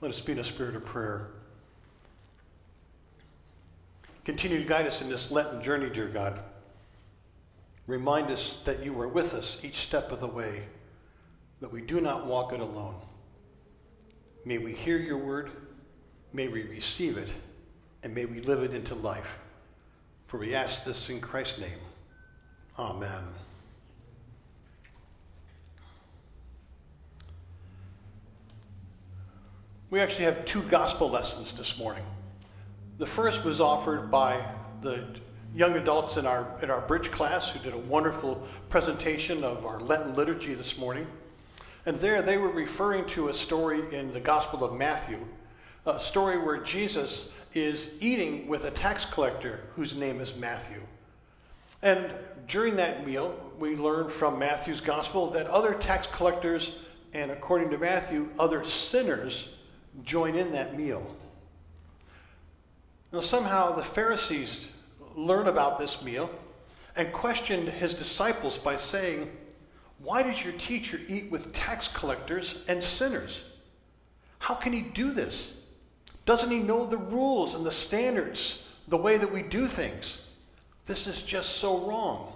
Let us be in a spirit of prayer. Continue to guide us in this Lenten journey, dear God. Remind us that you are with us each step of the way, that we do not walk it alone. May we hear your word, may we receive it, and may we live it into life. For we ask this in Christ's name. Amen. We actually have two gospel lessons this morning. The first was offered by the young adults in our, in our bridge class who did a wonderful presentation of our Lenten liturgy this morning. And there they were referring to a story in the Gospel of Matthew, a story where Jesus is eating with a tax collector whose name is Matthew. And during that meal, we learn from Matthew's Gospel that other tax collectors and, according to Matthew, other sinners join in that meal. Now, somehow the Pharisees learn about this meal and questioned his disciples by saying, Why does your teacher eat with tax collectors and sinners? How can he do this? Doesn't he know the rules and the standards, the way that we do things? This is just so wrong.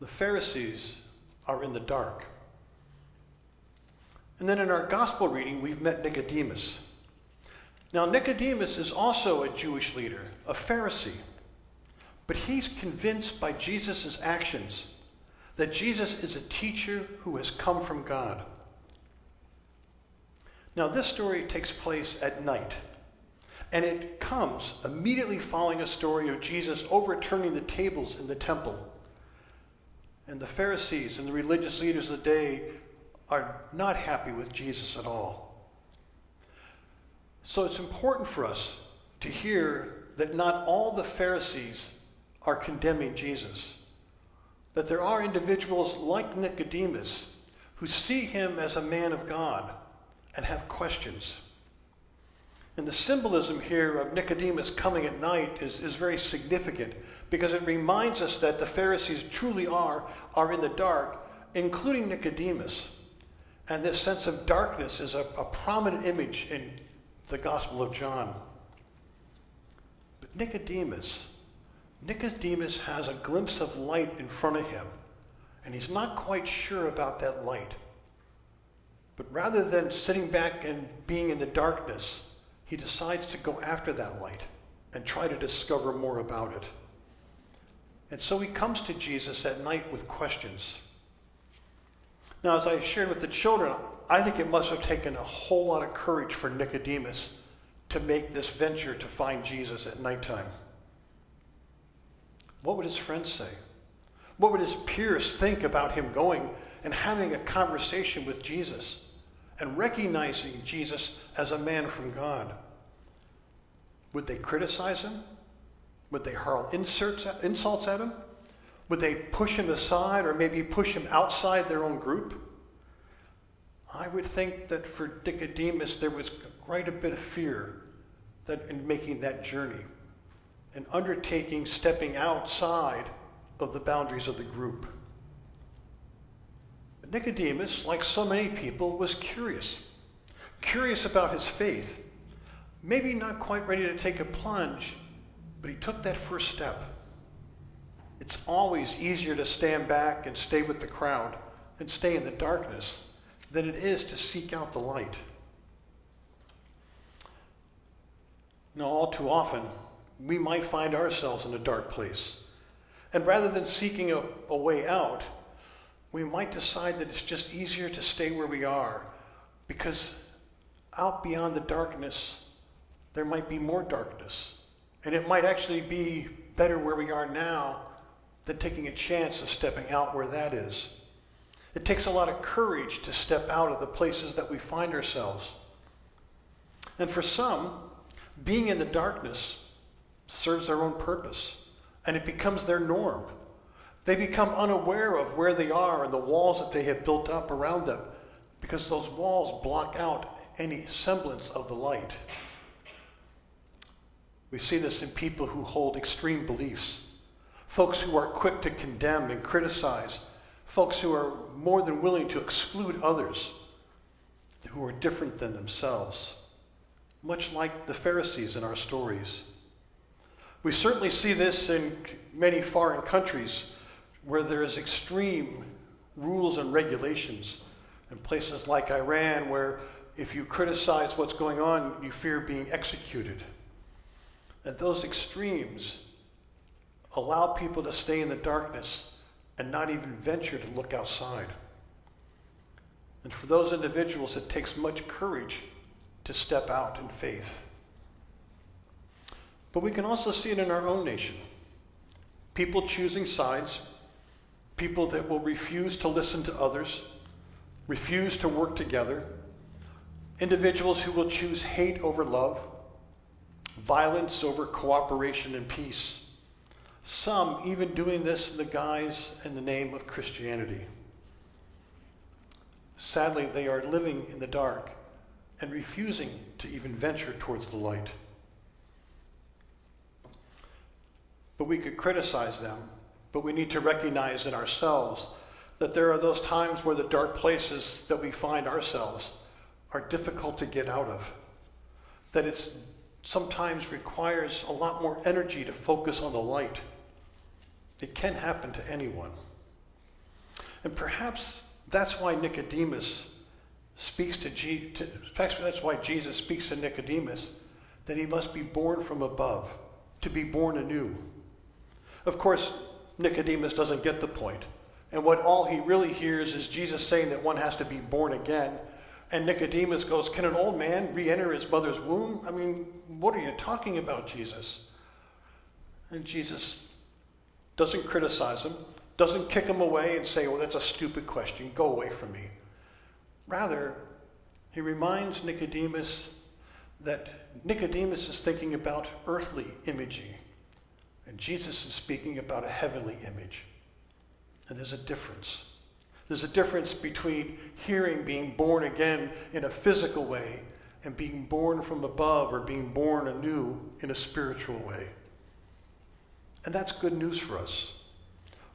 The Pharisees are in the dark. And then in our gospel reading, we've met Nicodemus. Now, Nicodemus is also a Jewish leader, a Pharisee, but he's convinced by Jesus' actions that Jesus is a teacher who has come from God. Now, this story takes place at night, and it comes immediately following a story of Jesus overturning the tables in the temple. And the Pharisees and the religious leaders of the day are not happy with Jesus at all. So it's important for us to hear that not all the Pharisees are condemning Jesus, that there are individuals like Nicodemus who see him as a man of God and have questions. And the symbolism here of Nicodemus coming at night is, is very significant because it reminds us that the Pharisees truly are, are in the dark, including Nicodemus. And this sense of darkness is a, a prominent image in the Gospel of John. But Nicodemus, Nicodemus has a glimpse of light in front of him, and he's not quite sure about that light. But rather than sitting back and being in the darkness, he decides to go after that light and try to discover more about it. And so he comes to Jesus at night with questions. Now, as I shared with the children, I think it must have taken a whole lot of courage for Nicodemus to make this venture to find Jesus at nighttime. What would his friends say? What would his peers think about him going and having a conversation with Jesus and recognizing Jesus as a man from God? Would they criticize him? Would they hurl insults at him? Would they push him aside or maybe push him outside their own group? I would think that for Nicodemus there was quite a bit of fear that in making that journey and undertaking stepping outside of the boundaries of the group. But Nicodemus, like so many people, was curious. Curious about his faith. Maybe not quite ready to take a plunge, but he took that first step. It's always easier to stand back and stay with the crowd and stay in the darkness than it is to seek out the light. Now, all too often, we might find ourselves in a dark place. And rather than seeking a, a way out, we might decide that it's just easier to stay where we are because out beyond the darkness, there might be more darkness. And it might actually be better where we are now than taking a chance of stepping out where that is. It takes a lot of courage to step out of the places that we find ourselves. And for some, being in the darkness serves their own purpose, and it becomes their norm. They become unaware of where they are and the walls that they have built up around them because those walls block out any semblance of the light. We see this in people who hold extreme beliefs folks who are quick to condemn and criticize, folks who are more than willing to exclude others. who are different than themselves, much like the Pharisees in our stories. We certainly see this in many foreign countries where there is extreme rules and regulations. In places like Iran, where if you criticize what's going on, you fear being executed. And those extremes allow people to stay in the darkness and not even venture to look outside. And for those individuals, it takes much courage to step out in faith. But we can also see it in our own nation. People choosing sides, people that will refuse to listen to others, refuse to work together, individuals who will choose hate over love, violence over cooperation and peace. Some even doing this in the guise and the name of Christianity. Sadly, they are living in the dark and refusing to even venture towards the light. But we could criticize them, but we need to recognize in ourselves that there are those times where the dark places that we find ourselves are difficult to get out of. That it sometimes requires a lot more energy to focus on the light. It can happen to anyone. And perhaps that's why Nicodemus speaks to, Je- to that's why Jesus speaks to Nicodemus that he must be born from above, to be born anew. Of course, Nicodemus doesn't get the point. And what all he really hears is Jesus saying that one has to be born again. And Nicodemus goes, Can an old man re enter his mother's womb? I mean, what are you talking about, Jesus? And Jesus doesn't criticize him, doesn't kick him away and say, Well, that's a stupid question. Go away from me. Rather, he reminds Nicodemus that Nicodemus is thinking about earthly imaging, and Jesus is speaking about a heavenly image. And there's a difference. There's a difference between hearing being born again in a physical way and being born from above or being born anew in a spiritual way. And that's good news for us.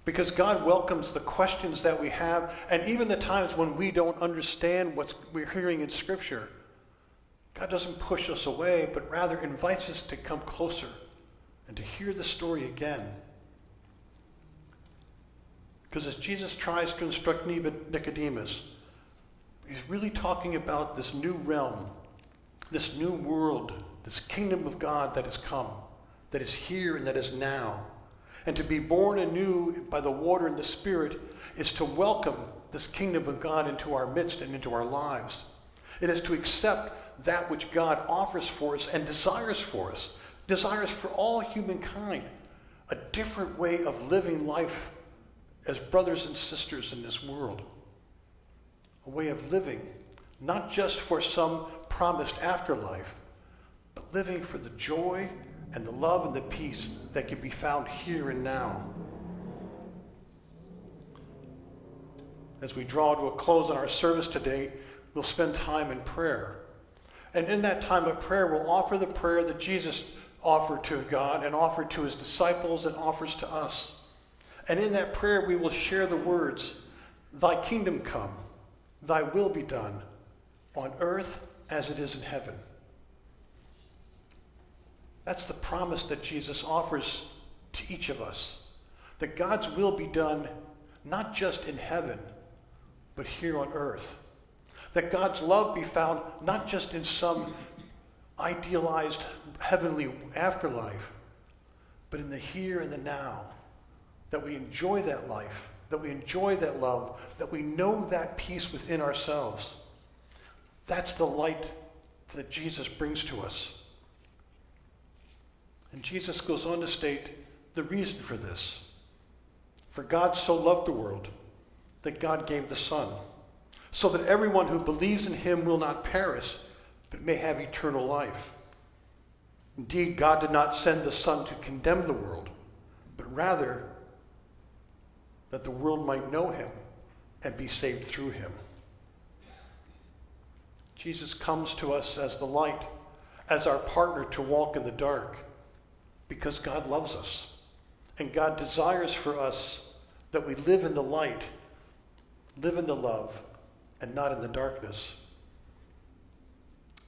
Because God welcomes the questions that we have, and even the times when we don't understand what we're hearing in Scripture. God doesn't push us away, but rather invites us to come closer and to hear the story again. Because as Jesus tries to instruct Nicodemus, he's really talking about this new realm, this new world, this kingdom of God that has come, that is here and that is now. And to be born anew by the water and the Spirit is to welcome this kingdom of God into our midst and into our lives. It is to accept that which God offers for us and desires for us, desires for all humankind, a different way of living life as brothers and sisters in this world. A way of living, not just for some promised afterlife, but living for the joy and the love and the peace that can be found here and now. As we draw to a close on our service today, we'll spend time in prayer. And in that time of prayer, we'll offer the prayer that Jesus offered to God and offered to his disciples and offers to us. And in that prayer, we will share the words, Thy kingdom come, thy will be done, on earth as it is in heaven. That's the promise that Jesus offers to each of us. That God's will be done not just in heaven, but here on earth. That God's love be found not just in some idealized heavenly afterlife, but in the here and the now. That we enjoy that life, that we enjoy that love, that we know that peace within ourselves. That's the light that Jesus brings to us. And Jesus goes on to state the reason for this. For God so loved the world that God gave the Son, so that everyone who believes in him will not perish, but may have eternal life. Indeed, God did not send the Son to condemn the world, but rather that the world might know him and be saved through him. Jesus comes to us as the light, as our partner to walk in the dark because God loves us. And God desires for us that we live in the light, live in the love, and not in the darkness.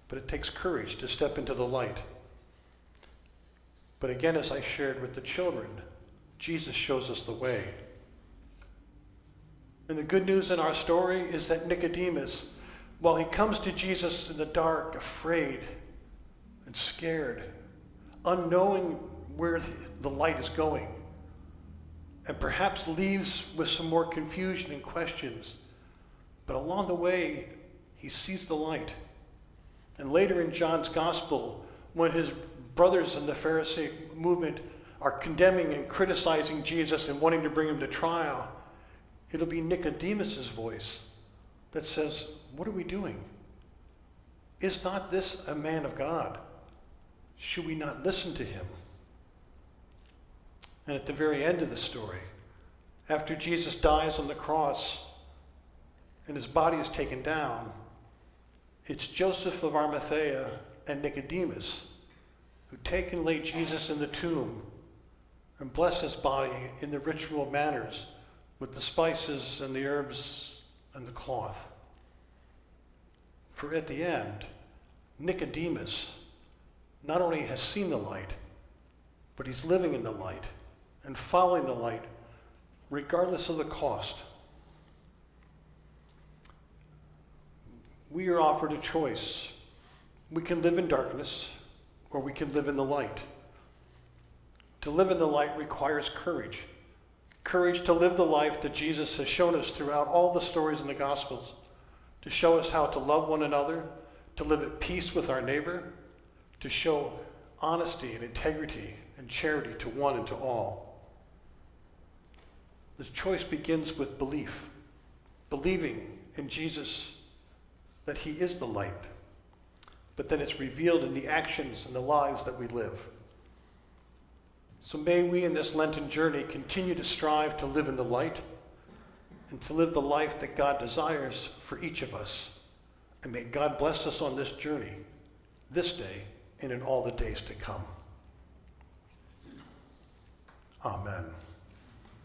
but it takes courage to step into the light. But again, as I shared with the children, Jesus shows us the way. And the good news in our story is that Nicodemus, while he comes to Jesus in the dark, afraid and scared, unknowing where the light is going, and perhaps leaves with some more confusion and questions, but along the way, he sees the light. And later in John's gospel, when his brothers in the Pharisee movement are condemning and criticizing Jesus and wanting to bring him to trial, it'll be Nicodemus's voice that says, What are we doing? Is not this a man of God? Should we not listen to him? And at the very end of the story, after Jesus dies on the cross and his body is taken down, it's Joseph of Arimathea and Nicodemus who take and lay Jesus in the tomb and bless his body in the ritual manners with the spices and the herbs and the cloth. For at the end, Nicodemus not only has seen the light, but he's living in the light and following the light regardless of the cost. We are offered a choice. We can live in darkness or we can live in the light. To live in the light requires courage. Courage to live the life that Jesus has shown us throughout all the stories in the Gospels, to show us how to love one another, to live at peace with our neighbor, to show honesty and integrity and charity to one and to all. The choice begins with belief, believing in Jesus that he is the light, but then it's revealed in the actions and the lives that we live. So may we in this Lenten journey continue to strive to live in the light and to live the life that God desires for each of us. And may God bless us on this journey, this day, and in all the days to come. Amen.